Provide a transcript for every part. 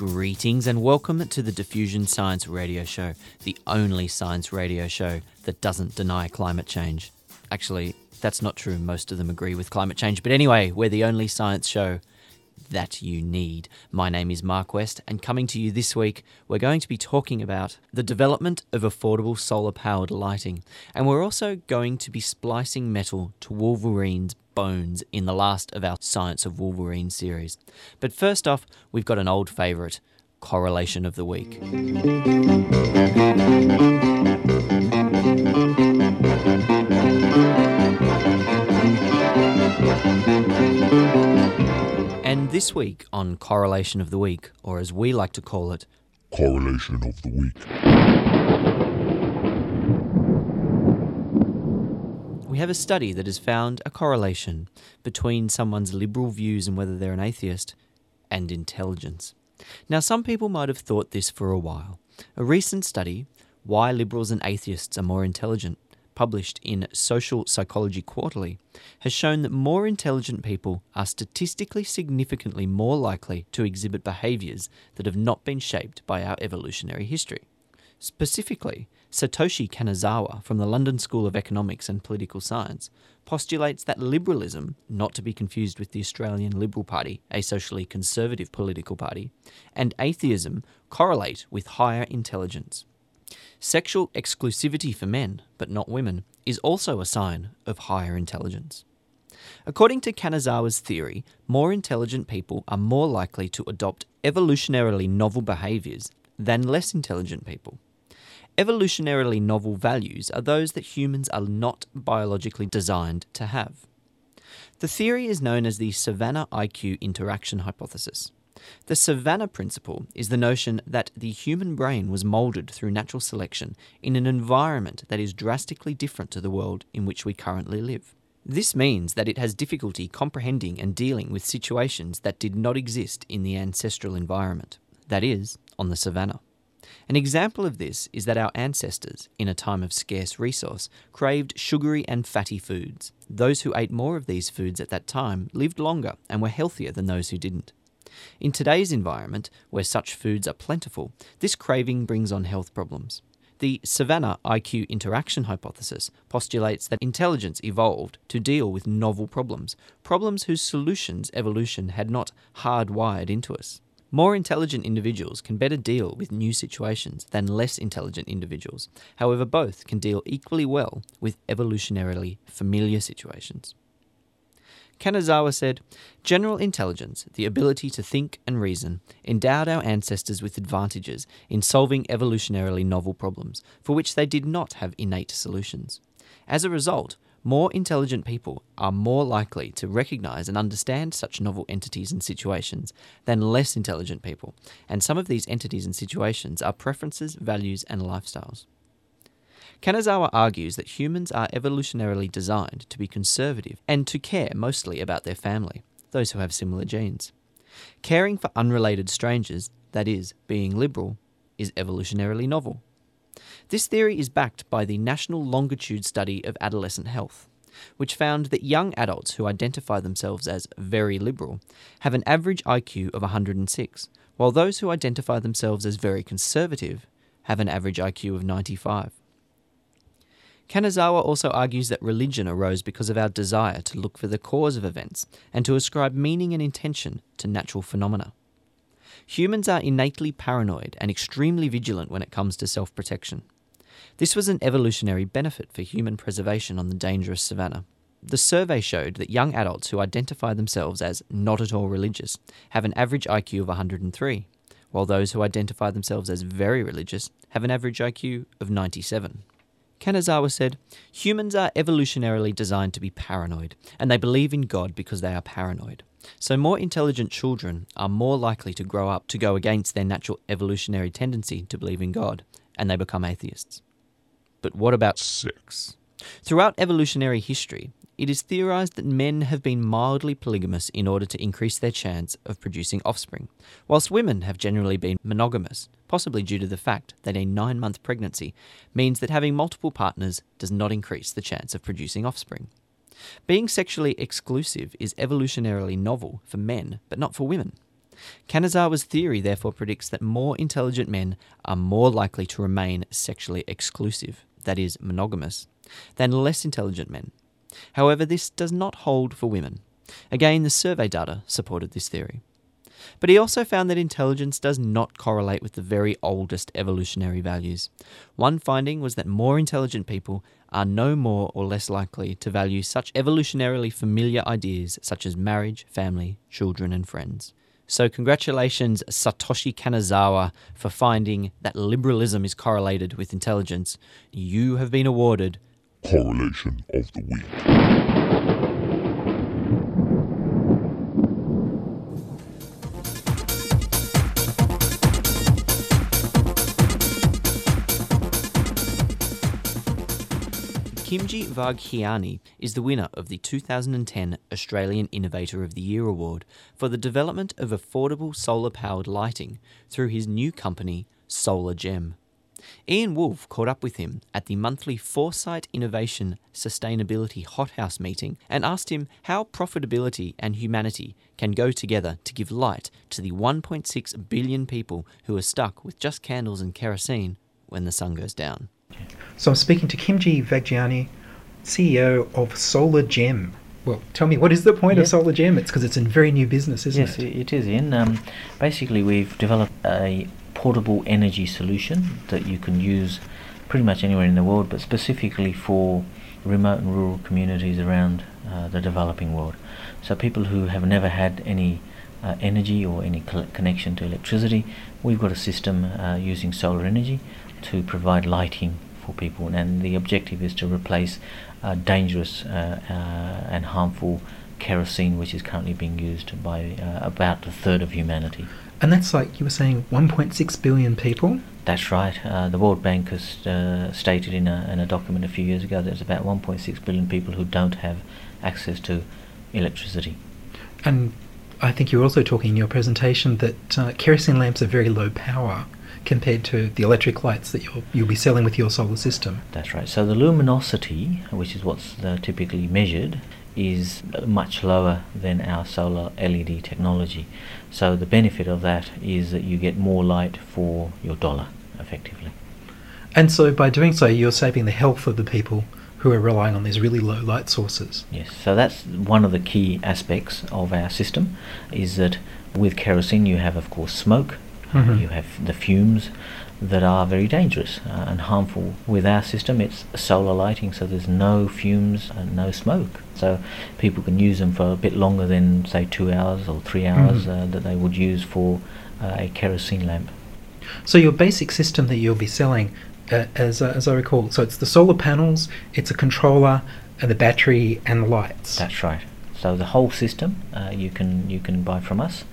Greetings and welcome to the Diffusion Science Radio Show, the only science radio show that doesn't deny climate change. Actually, that's not true. Most of them agree with climate change. But anyway, we're the only science show that you need. My name is Mark West, and coming to you this week, we're going to be talking about the development of affordable solar powered lighting. And we're also going to be splicing metal to Wolverine's bones in the last of our Science of Wolverine series. But first off, we've got an old favourite correlation of the week. And this week on Correlation of the Week, or as we like to call it, correlation of the week. we have a study that has found a correlation between someone's liberal views and whether they're an atheist and intelligence. Now, some people might have thought this for a while. A recent study, Why Liberals and Atheists Are More Intelligent, published in Social Psychology Quarterly, has shown that more intelligent people are statistically significantly more likely to exhibit behaviours that have not been shaped by our evolutionary history. Specifically, Satoshi Kanazawa from the London School of Economics and Political Science postulates that liberalism, not to be confused with the Australian Liberal Party, a socially conservative political party, and atheism correlate with higher intelligence. Sexual exclusivity for men, but not women, is also a sign of higher intelligence. According to Kanazawa's theory, more intelligent people are more likely to adopt evolutionarily novel behaviours than less intelligent people. Evolutionarily novel values are those that humans are not biologically designed to have. The theory is known as the Savannah IQ interaction hypothesis. The Savannah principle is the notion that the human brain was moulded through natural selection in an environment that is drastically different to the world in which we currently live. This means that it has difficulty comprehending and dealing with situations that did not exist in the ancestral environment, that is, on the savannah. An example of this is that our ancestors, in a time of scarce resource, craved sugary and fatty foods. Those who ate more of these foods at that time lived longer and were healthier than those who didn't. In today's environment, where such foods are plentiful, this craving brings on health problems. The Savannah IQ interaction hypothesis postulates that intelligence evolved to deal with novel problems, problems whose solutions evolution had not hardwired into us. More intelligent individuals can better deal with new situations than less intelligent individuals. However, both can deal equally well with evolutionarily familiar situations. Kanazawa said, General intelligence, the ability to think and reason, endowed our ancestors with advantages in solving evolutionarily novel problems for which they did not have innate solutions. As a result, more intelligent people are more likely to recognize and understand such novel entities and situations than less intelligent people, and some of these entities and situations are preferences, values, and lifestyles. Kanazawa argues that humans are evolutionarily designed to be conservative and to care mostly about their family, those who have similar genes. Caring for unrelated strangers, that is, being liberal, is evolutionarily novel. This theory is backed by the National Longitudinal Study of Adolescent Health, which found that young adults who identify themselves as very liberal have an average IQ of 106, while those who identify themselves as very conservative have an average IQ of 95. Kanazawa also argues that religion arose because of our desire to look for the cause of events and to ascribe meaning and intention to natural phenomena. Humans are innately paranoid and extremely vigilant when it comes to self protection. This was an evolutionary benefit for human preservation on the dangerous savannah. The survey showed that young adults who identify themselves as not at all religious have an average IQ of 103, while those who identify themselves as very religious have an average IQ of 97. Kanazawa said, Humans are evolutionarily designed to be paranoid, and they believe in God because they are paranoid. So, more intelligent children are more likely to grow up to go against their natural evolutionary tendency to believe in God, and they become atheists. But what about sex. Throughout evolutionary history, it is theorized that men have been mildly polygamous in order to increase their chance of producing offspring, whilst women have generally been monogamous, possibly due to the fact that a nine month pregnancy means that having multiple partners does not increase the chance of producing offspring. Being sexually exclusive is evolutionarily novel for men, but not for women. Kanazawa's theory therefore predicts that more intelligent men are more likely to remain sexually exclusive, that is, monogamous, than less intelligent men. However, this does not hold for women. Again, the survey data supported this theory. But he also found that intelligence does not correlate with the very oldest evolutionary values. One finding was that more intelligent people are no more or less likely to value such evolutionarily familiar ideas such as marriage, family, children, and friends. So, congratulations, Satoshi Kanazawa, for finding that liberalism is correlated with intelligence. You have been awarded Correlation of the week. Kimji Vaghiani is the winner of the 2010 Australian Innovator of the Year award for the development of affordable solar powered lighting through his new company, Solar Gem. Ian Wolfe caught up with him at the monthly Foresight Innovation Sustainability Hothouse meeting and asked him how profitability and humanity can go together to give light to the 1.6 billion people who are stuck with just candles and kerosene when the sun goes down. So I'm speaking to Kimji Vaghiani, CEO of Solar Gem. Well, tell me, what is the point of Solar Gem? It's because it's a very new business, isn't yes, it? it? it is, Ian. Um, basically, we've developed a portable energy solution that you can use pretty much anywhere in the world, but specifically for remote and rural communities around uh, the developing world. So, people who have never had any uh, energy or any connection to electricity, we've got a system uh, using solar energy to provide lighting for people, and the objective is to replace uh, dangerous uh, uh, and harmful kerosene, which is currently being used by uh, about a third of humanity. And that's like you were saying 1.6 billion people. That's right. Uh, the World Bank has uh, stated in a, in a document a few years ago that there's about 1.6 billion people who don't have access to electricity. And I think you were also talking in your presentation that uh, kerosene lamps are very low power compared to the electric lights that you'll, you'll be selling with your solar system. That's right. So the luminosity, which is what's uh, typically measured, is much lower than our solar LED technology. So the benefit of that is that you get more light for your dollar, effectively. And so by doing so, you're saving the health of the people who are relying on these really low light sources. Yes, so that's one of the key aspects of our system is that with kerosene you have of course smoke, Mhm. you have the fumes that are very dangerous uh, and harmful. With our system it's solar lighting so there's no fumes and no smoke. So people can use them for a bit longer than say 2 hours or 3 hours Mhm. uh, that they would use for uh, a kerosene lamp. So your basic system that you'll be selling, uh, as, uh, as I recall, so it's the solar panels, it's a controller, and the battery and the lights. That's right. So the whole system uh, you can you can buy from us,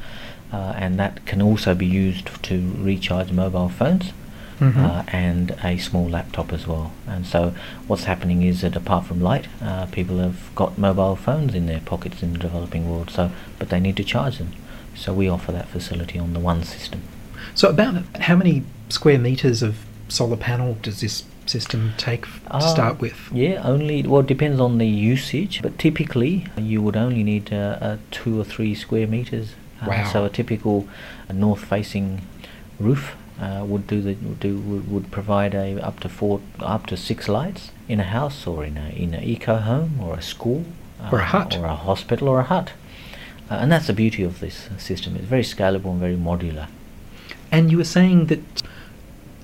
uh, and that can also be used to recharge mobile phones Mhm. uh, and a small laptop as well. And so what's happening is that apart from light, uh, people have got mobile phones in their pockets in the developing world. So but they need to charge them. So we offer that facility on the one system. So about how many square meters of solar panel does this system take to Uh, start with? Yeah, only well it depends on the usage, but typically you would only need uh, uh, two or three square meters. Uh, Wow. So a typical uh, north-facing roof uh, would do the would do would, provide a up to four up to six lights in a house or in a in an eco home or a school Or a uh, hut. or a hospital or a hut. Uh, and that's the beauty of this uh, system. It's very scalable and very modular. And you were saying that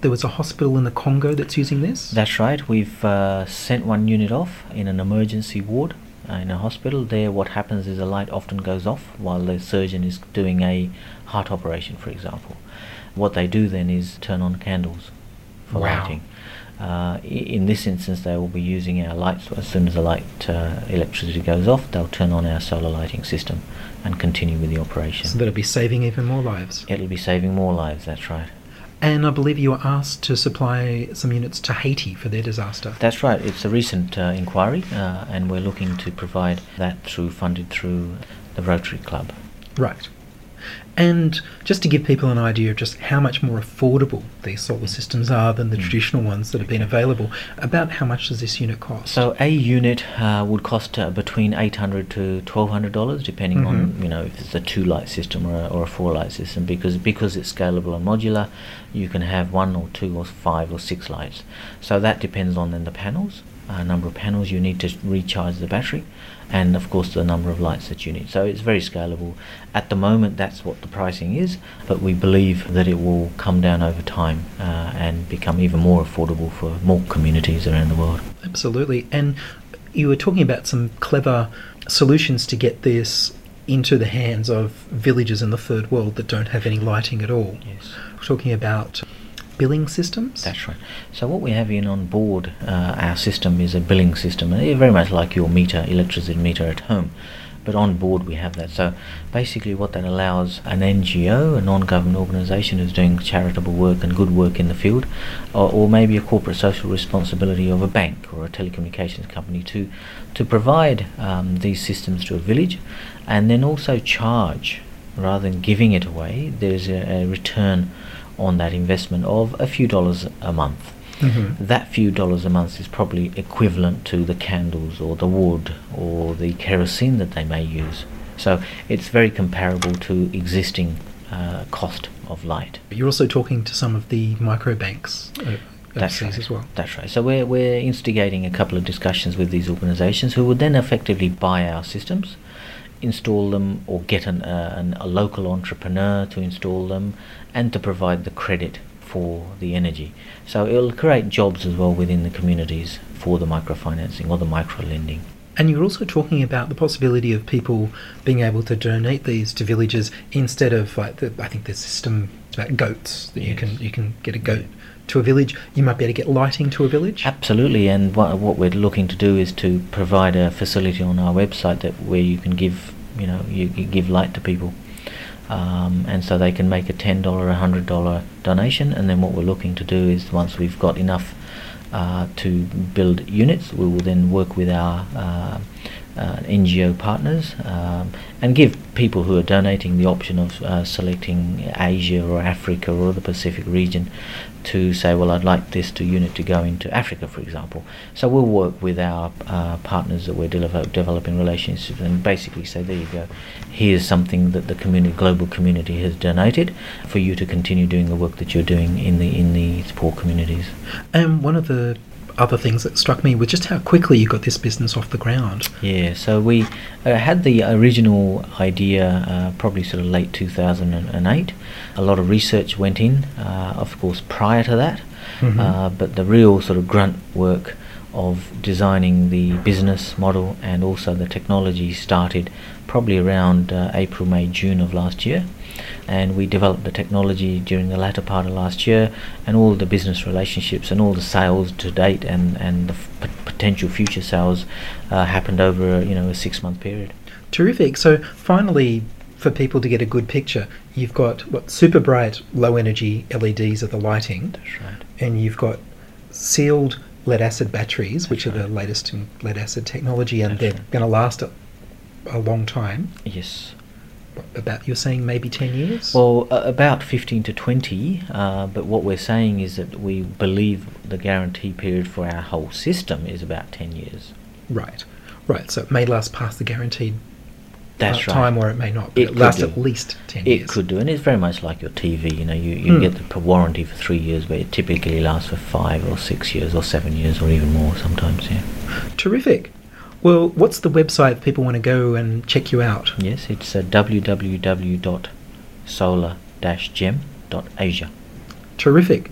there was a hospital in the Congo that's using this? That's right. We've uh, sent one unit off in an emergency ward uh, in a hospital. There, what happens is a light often goes off while the surgeon is doing a heart operation, for example. What they do then is turn on candles for Wow. lighting. Uh, in this instance, they will be using our lights. As soon as the light uh, electricity goes off, they'll turn on our solar lighting system and continue with the operation. so that'll be saving even more lives. It'll be saving more lives. That's right. And I believe you were asked to supply some units to Haiti for their disaster. That's right. It's a recent uh, inquiry, uh, and we're looking to provide that through funded through the Rotary Club. Right. And just to give people an idea of just how much more affordable these solar systems are than the Mm. traditional ones that have been available, about how much does this unit cost? So a unit uh, would cost uh, between eight hundred to twelve hundred dollars, depending on Mhm. you know if it's a two light system or a, or a four light system. Because because it's scalable and modular, you can have one or two or five or six lights. So that depends on then the panels, uh, number of panels you need to recharge the battery, and of course the number of lights that you need. So it's very scalable. At the moment, that's what the pricing is, but we believe that it will come down over time uh, and become even more affordable for more communities around the world. Absolutely. And you were talking about some clever solutions to get this into the hands of villages in the third world that don't have any lighting at all. Yes. We're talking about billing systems. That's right. So what we have in on board uh, our system is a billing system, very much like your meter, electricity meter at home. But on board we have that. So basically, what that allows an NGO, a non-government organisation who's doing charitable work and good work in the field, or, or maybe a corporate social responsibility of a bank or a telecommunications company to to provide um, these systems to a village, and then also charge rather than giving it away. There's a, a return on that investment of a few dollars a month. Mhm. That few dollars a month is probably equivalent to the candles or the wood or the kerosene that they may use. So it's very comparable to existing uh, cost of light. You're also talking to some of the microbanks uh, That's right. as well. That's right. So we're, we're instigating a couple of discussions with these organisations who would then effectively buy our systems, install them, or get an, uh, an, a local entrepreneur to install them, and to provide the credit for the energy. So it'll create jobs as well within the communities for the microfinancing or the micro lending. And you're also talking about the possibility of people being able to donate these to villages instead of like the, I think the system about goats that you can you can get a goat to a village. You might be able to get lighting to a village. Absolutely, and what, what we're looking to do is to provide a facility on our website that where you can give, you know, you, you give light to people, um, and so they can make a ten dollar, a hundred dollar donation, and then what we're looking to do is once we've got enough uh, to build units, we will then work with our uh, uh, NGO partners um, and give people who are donating the option of uh, selecting Asia or Africa or the Pacific region to say, well, I'd like this to unit to go into Africa, for example. So we'll work with our uh, partners that we're develop, developing relationships and basically say, there you go, here's something that the community, global community has donated for you to continue doing the work that you're doing in the in these poor communities. And one of the other things that struck me was just how quickly you got this business off the ground. Yeah, so we uh, had the original idea uh, probably sort of late 2008. A lot of research went in, uh, of course, prior to that, Mhm. uh, but the real sort of grunt work of designing the business model and also the technology started probably around uh, April, May, June of last year. And we developed the technology during the latter part of last year, and all the business relationships and all the sales to date and, and the p- potential future sales uh, happened over a, you know a six month period. Terrific. So finally, for people to get a good picture, you've got what super bright low energy LEDs are the lighting, That's right. and you've got sealed lead acid batteries, which are the latest in lead acid technology, and That's they're right. going to last a, a long time. Yes. What, About you're saying maybe ten years. Well, uh, about 15 to 20, uh, but what we're saying is that we believe the guarantee period for our whole system is about 10 years. right, right. So it may last past the guaranteed That's uh, right. time, or it may not. But It it, could lasts do. at least ten It years. could do, and it's very much like your TV. You know, you, you Hmm. get the warranty for three years, but it typically lasts for five or six years or seven years or even more sometimes. Yeah. Terrific. Well, what's the website if people want to go and check you out? Yes, it's uh, www.solar-gem.asia. Terrific.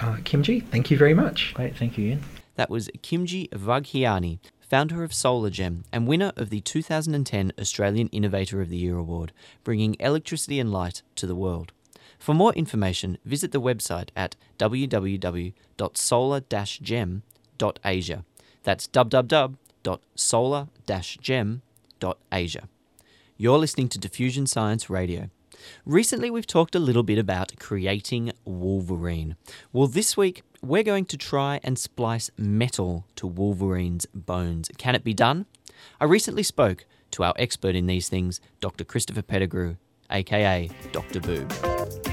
Uh, Kimji, thank you very much. Great, thank you, Ian. That was Kimji Vaghiani, founder of SolarGem and winner of the 2010 Australian Innovator of the Year award, bringing electricity and light to the world. For more information, visit the website at www.solar-gem.asia. That's www.solar-gem.asia. You're listening to Diffusion Science Radio. Recently, we've talked a little bit about creating Wolverine. Well, this week, we're going to try and splice metal to Wolverine's bones. Can it be done? I recently spoke to our expert in these things, Dr. Christopher Pettigrew, aka Dr. Boob.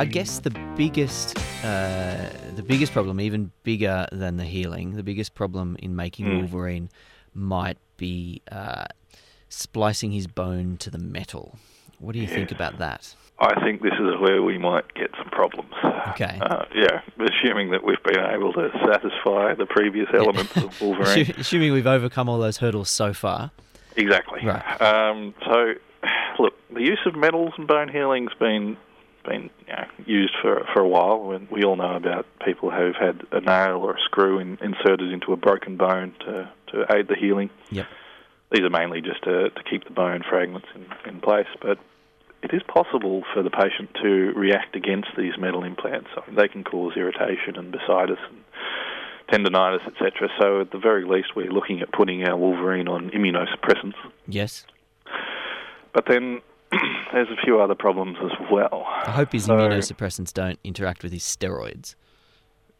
I guess the biggest, uh, the biggest problem, even bigger than the healing, the biggest problem in making Hmm. Wolverine might be uh, splicing his bone to the metal. What do you think about that? I think this is where we might get some problems. Okay. Uh, yeah, assuming that we've been able to satisfy the previous elements of Wolverine. Assuming we've overcome all those hurdles so far. Exactly. Right. Um, so, look, the use of metals and bone healing's been been you know, used for for a while. When we all know about people who've had a nail or a screw in, inserted into a broken bone to to aid the healing. Yep. These are mainly just to to keep the bone fragments in, in place, but. It is possible for the patient to react against these metal implants. I mean, they can cause irritation and bursitis and tendonitis, etc. So, at the very least, we're looking at putting our Wolverine on immunosuppressants. Yes. But then there's a few other problems as well. I hope his So- immunosuppressants don't interact with his steroids.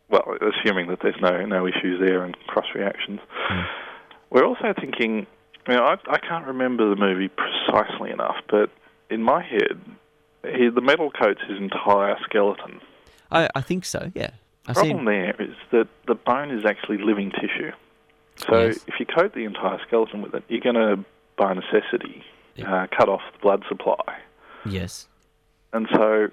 Well, assuming that there's no no issues there and cross reactions. Hmm. We're also thinking. You know, I, I can't remember the movie precisely enough, but in my head, he, the metal coats his entire skeleton. I, I think so, yeah. The problem there is that the bone is actually living tissue. So Yes. if you coat the entire skeleton with it, you're going to, by necessity, uh, cut off the blood supply. yes. and so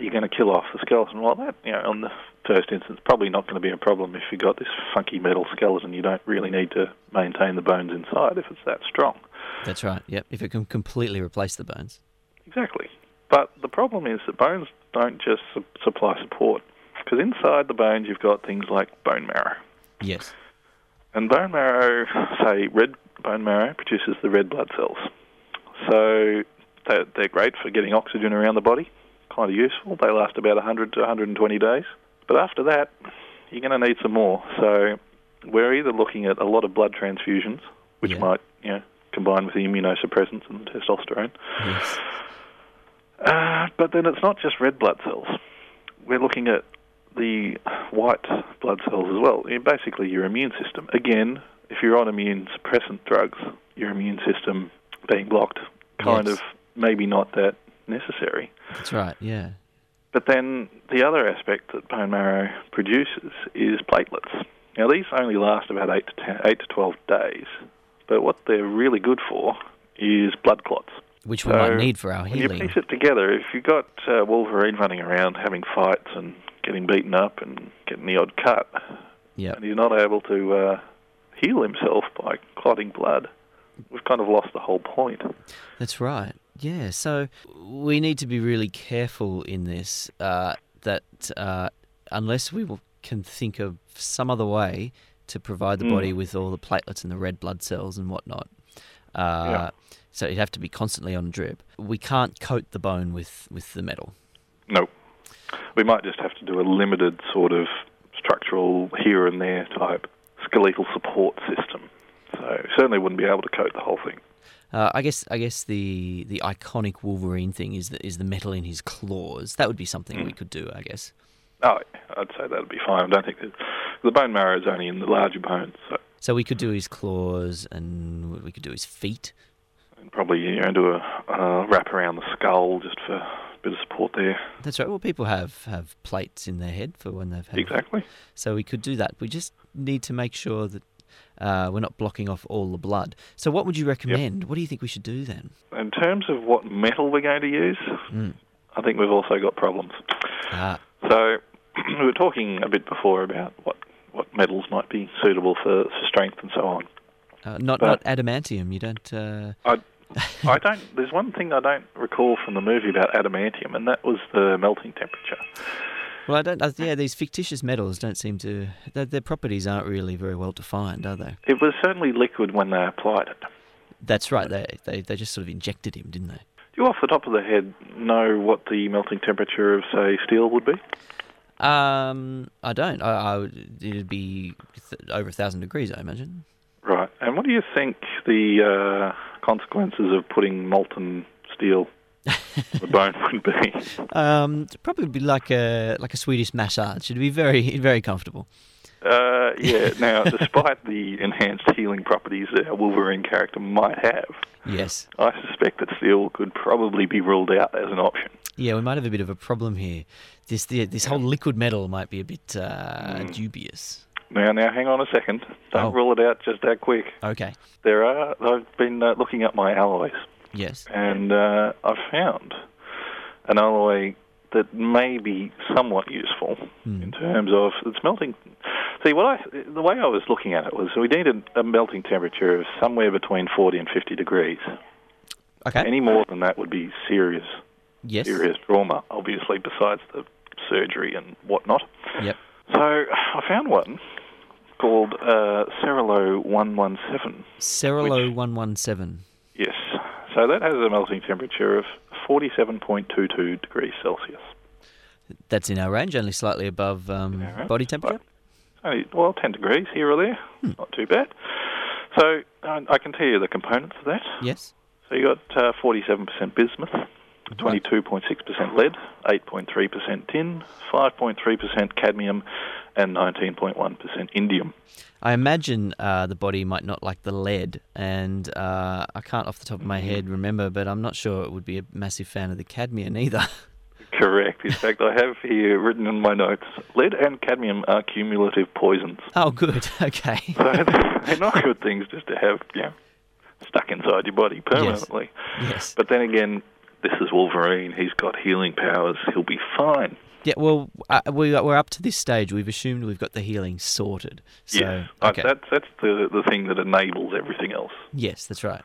you're going to kill off the skeleton. Well, that you know, on the first instance, probably not going to be a problem if you've got this funky metal skeleton. You don't really need to maintain the bones inside if it's that strong. That's right, yep. If it can completely replace the bones. Exactly. But the problem is that bones don't just su- supply support, because inside the bones you've got things like bone marrow. Yes. And bone marrow, say red bone marrow, produces the red blood cells. So they're, they're great for getting oxygen around the body, kind of useful. They last about 100 to 120 days. But after that, you're going to need some more. So we're either looking at a lot of blood transfusions, which Yeah. might, you know, combine with the immunosuppressants and the testosterone. Yes. Uh, but then it's not just red blood cells. We're looking at the white blood cells as well. Basically, your immune system. Again, if you're on immune suppressant drugs, your immune system being blocked, kind Yes. of maybe not that necessary. That's right, yeah. But then the other aspect that bone marrow produces is platelets. Now these only last about eight to 10, eight to twelve days, but what they're really good for is blood clots. Which we might need for our when healing. you piece it together, if you've got uh, Wolverine running around having fights and getting beaten up and getting the odd cut, Yep. and he's not able to uh, heal himself by clotting blood, we've kind of lost the whole point. That's right. Yeah. So we need to be really careful in this. Uh, that uh, unless we can think of some other way to provide the Mm. body with all the platelets and the red blood cells and whatnot. Uh, So it'd have to be constantly on drip. We can't coat the bone with, with the metal. No. We might just have to do a limited sort of structural here and there type skeletal support system. So certainly wouldn't be able to coat the whole thing. Uh, I guess I guess the the iconic Wolverine thing is the, is the metal in his claws. That would be something we could do, I guess. Oh, I'd say that'd be fine. I don't think the bone marrow is only in the larger bones, so So we could do his claws and we could do his feet. and probably you know do a uh, wrap around the skull just for a bit of support there. That's right. Well, people have, have plates in their head for when they've had. Exactly. So we could do that. We just need to make sure that uh, we're not blocking off all the blood. So what would you recommend? What do you think we should do then? In terms of what metal we're going to use, Mm. I think we've also got problems. Ah, So we were talking a bit before about what, what metals might be suitable for, for strength and so on. uh, not But- not adamantium. You don't. Uh, I, I don't. There's one thing I don't recall from the movie about adamantium, and that was the melting temperature. Well, I don't. Uh, yeah, these fictitious metals don't seem to. Their, their properties aren't really very well defined, are they? It was certainly liquid when they applied it. That's right. They they they just sort of injected him, didn't they? Do you off the top of the head know what the melting temperature of, say, steel would be? Um, I don't. I, I would, it'd be th- over a thousand degrees, I imagine. Right. And what do you think the uh, consequences of putting molten steel the bone would be? Um, it'd probably be like a like a Swedish massage. It'd be very very comfortable. Uh, yeah. Now, despite the enhanced healing properties that our Wolverine character might have, Yes. I suspect that steel could probably be ruled out as an option. Yeah, we might have a bit of a problem here. This the, this whole liquid metal might be a bit uh, dubious. Now, now, hang on a second. Don't Oh. rule it out just that quick. Okay. There are. I've been uh, looking at my alloys, Yes. and uh, I've found an alloy that may be somewhat useful in terms of its melting. See, what I the way I was looking at it was we needed a melting temperature of somewhere between 40 and 50 degrees. Okay. Any more than that would be serious, yes. serious trauma. Obviously, besides the surgery and whatnot. Yep. So I found one called uh, Cerrolow 117. Cerrolow one one seven. Yes. So that has a melting temperature of 47.22 degrees Celsius. That's in our range, only slightly above um, body temperature. Only, well, 10 degrees here or there. Hmm. Not too bad. So uh, I can tell you the components of that. Yes. So you got uh, 47% bismuth, 22.6% lead, 8.3% tin, 5.3% cadmium, and 19.1% indium. I imagine uh, the body might not like the lead, and uh, I can't off the top of my head remember, but I'm not sure it would be a massive fan of the cadmium either. Correct. In fact, I have here written in my notes lead and cadmium are cumulative poisons. oh, good. Okay. So they're not good things just to have, you know, stuck inside your body permanently. yes. But then again, this is Wolverine. He's got healing powers. He'll be fine. Yeah. Well, uh, we, we're up to this stage. We've assumed we've got the healing sorted. So, yes. Uh, okay. That's, that's the, the thing that enables everything else. yes, that's right.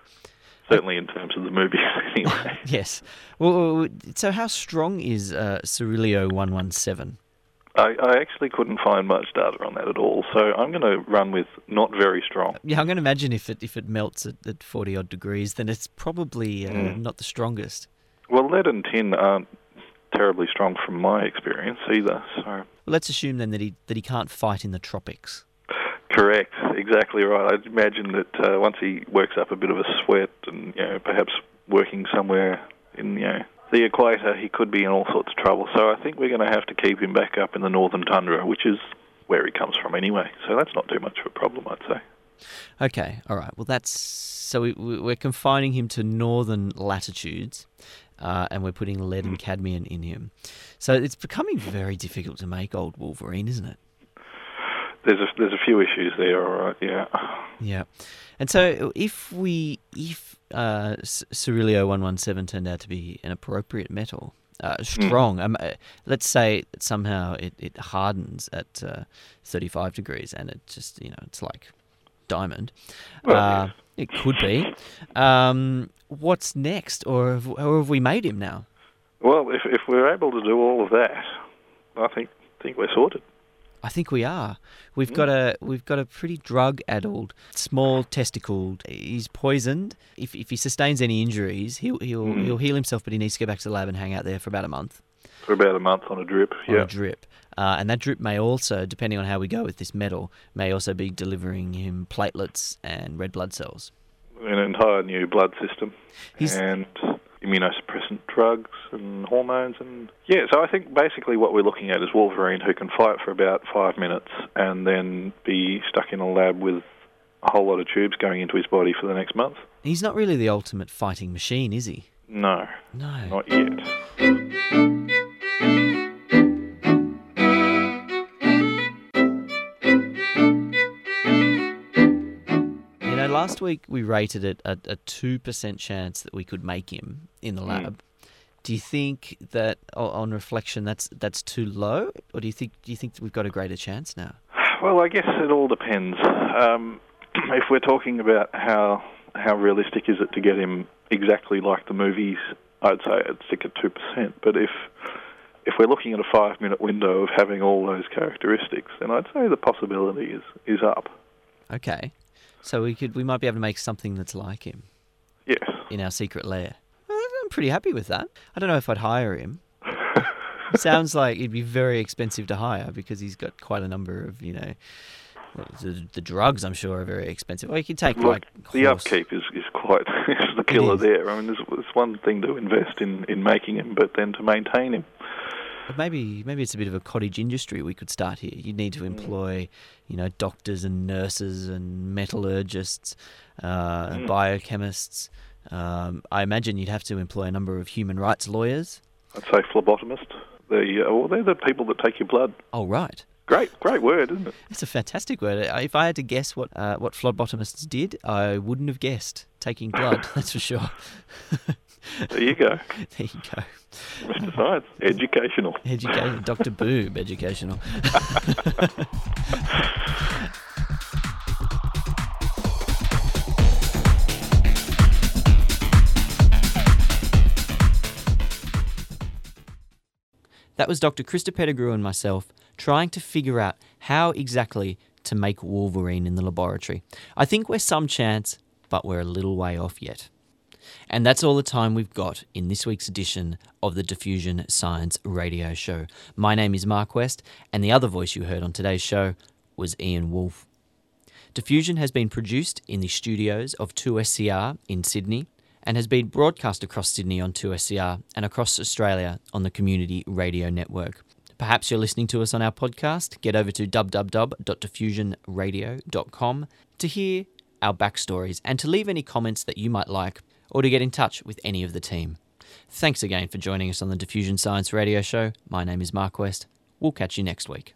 Certainly in terms of the movies, anyway. Yes. Well, so how strong is uh, Cerrolow one one seven? I, I actually couldn't find much data on that at all, so I'm going to run with not very strong. Yeah, I'm going to imagine if it if it melts at, at forty odd degrees, then it's probably uh, Mm. not the strongest. Well, lead and tin aren't terribly strong from my experience either. So let's assume then that he that he can't fight in the tropics. correct, exactly right. I'd imagine that uh, once he works up a bit of a sweat and you know perhaps working somewhere in you know the equator, he could be in all sorts of trouble. So I think we're going to have to keep him back up in the northern tundra, which is where he comes from anyway. So that's not too much of a problem, I'd say. Okay, all right. Well, that's so we, we- we're confining him to northern latitudes, uh, and we're putting lead and cadmium in him. So it's becoming very difficult to make old Wolverine, isn't it? There's a there's a few issues there, all right. Yeah. Yeah. And so if we if uh, C- Cerrolow one one seven turned out to be an appropriate metal, uh, strong. Um, uh, let's say somehow it, it hardens at uh, 35 degrees and it just, you know, it's like diamond. Well, uh, yes. It could be. Um, what's next? Or have, or have we made him now? Well, if if we're able to do all of that, I think think we're sorted. I think we are. We've got a we've got a pretty drug addled, small testicled. He's poisoned. If if he sustains any injuries, he'll he'll Mm. he'll heal himself, but he needs to go back to the lab and hang out there for about a month For about a month on a drip. on Yeah. a drip. Uh, and that drip may also, depending on how we go with this metal, may also be delivering him platelets and red blood cells. An entire new blood system He's- and immunosuppressant drugs and hormones and yeah. So I think basically what we're looking at is Wolverine who can fight for about five minutes and then be stuck in a lab with a whole lot of tubes going into his body for the next month. He's not really the ultimate fighting machine, is he? No, No. not yet. Last week we rated it a, a 2% chance that we could make him in the lab. Do you think that on reflection that's that's too low or do you think do you think we've got a greater chance now? Well, I guess it all depends. Um, if we're talking about how how realistic is it to get him exactly like the movies, I'd say I'd stick at two percent. But if if we're looking at a five minute window of having all those characteristics, then I'd say the possibility is is up. Okay. So we could we might be able to make something that's like him Yes. in our secret lair. Uh, I'm pretty happy with that. I don't know if I'd hire him. Sounds like he'd be very expensive to hire because he's got quite a number of, you know, well, the, the drugs. I'm sure are very expensive. Or you could take Look, like the horse- upkeep is, is quite is the killer there. I mean, there's, there's one thing to invest in, in making him, but then to maintain him. But maybe maybe it's a bit of a cottage industry we could start here. You'd need to employ, you know, doctors and nurses and metallurgists, uh, and biochemists. Um, I imagine you'd have to employ a number of human rights lawyers. I'd say phlebotomist. The uh, well, they're the people that take your blood. Oh, right. Great, great word, isn't it? It's a fantastic word. If I had to guess what uh, what phlebotomists did, I wouldn't have guessed taking blood. that's for sure. There you go, there you go. Mr. Science, educational. Education, Dr. Boob, educational. That was Dr. Krista Pettigrew and myself trying to figure out how exactly to make Wolverine in the laboratory. I think we're some chance, but we're a little way off yet. And that's all the time we've got in this week's edition of the Diffusion Science Radio Show. My name is Mark West, and the other voice you heard on today's show was Ian Wolfe. Diffusion has been produced in the studios of 2SER in Sydney and has been broadcast across Sydney on 2SER and across Australia on the Community Radio Network. Perhaps you're listening to us on our podcast. Get over to www.diffusionradio.com to hear our backstories and to leave any comments that you might like or to get in touch with any of the team. Thanks again for joining us on the Diffusion Science Radio Show. My name is Mark West. We'll catch you next week.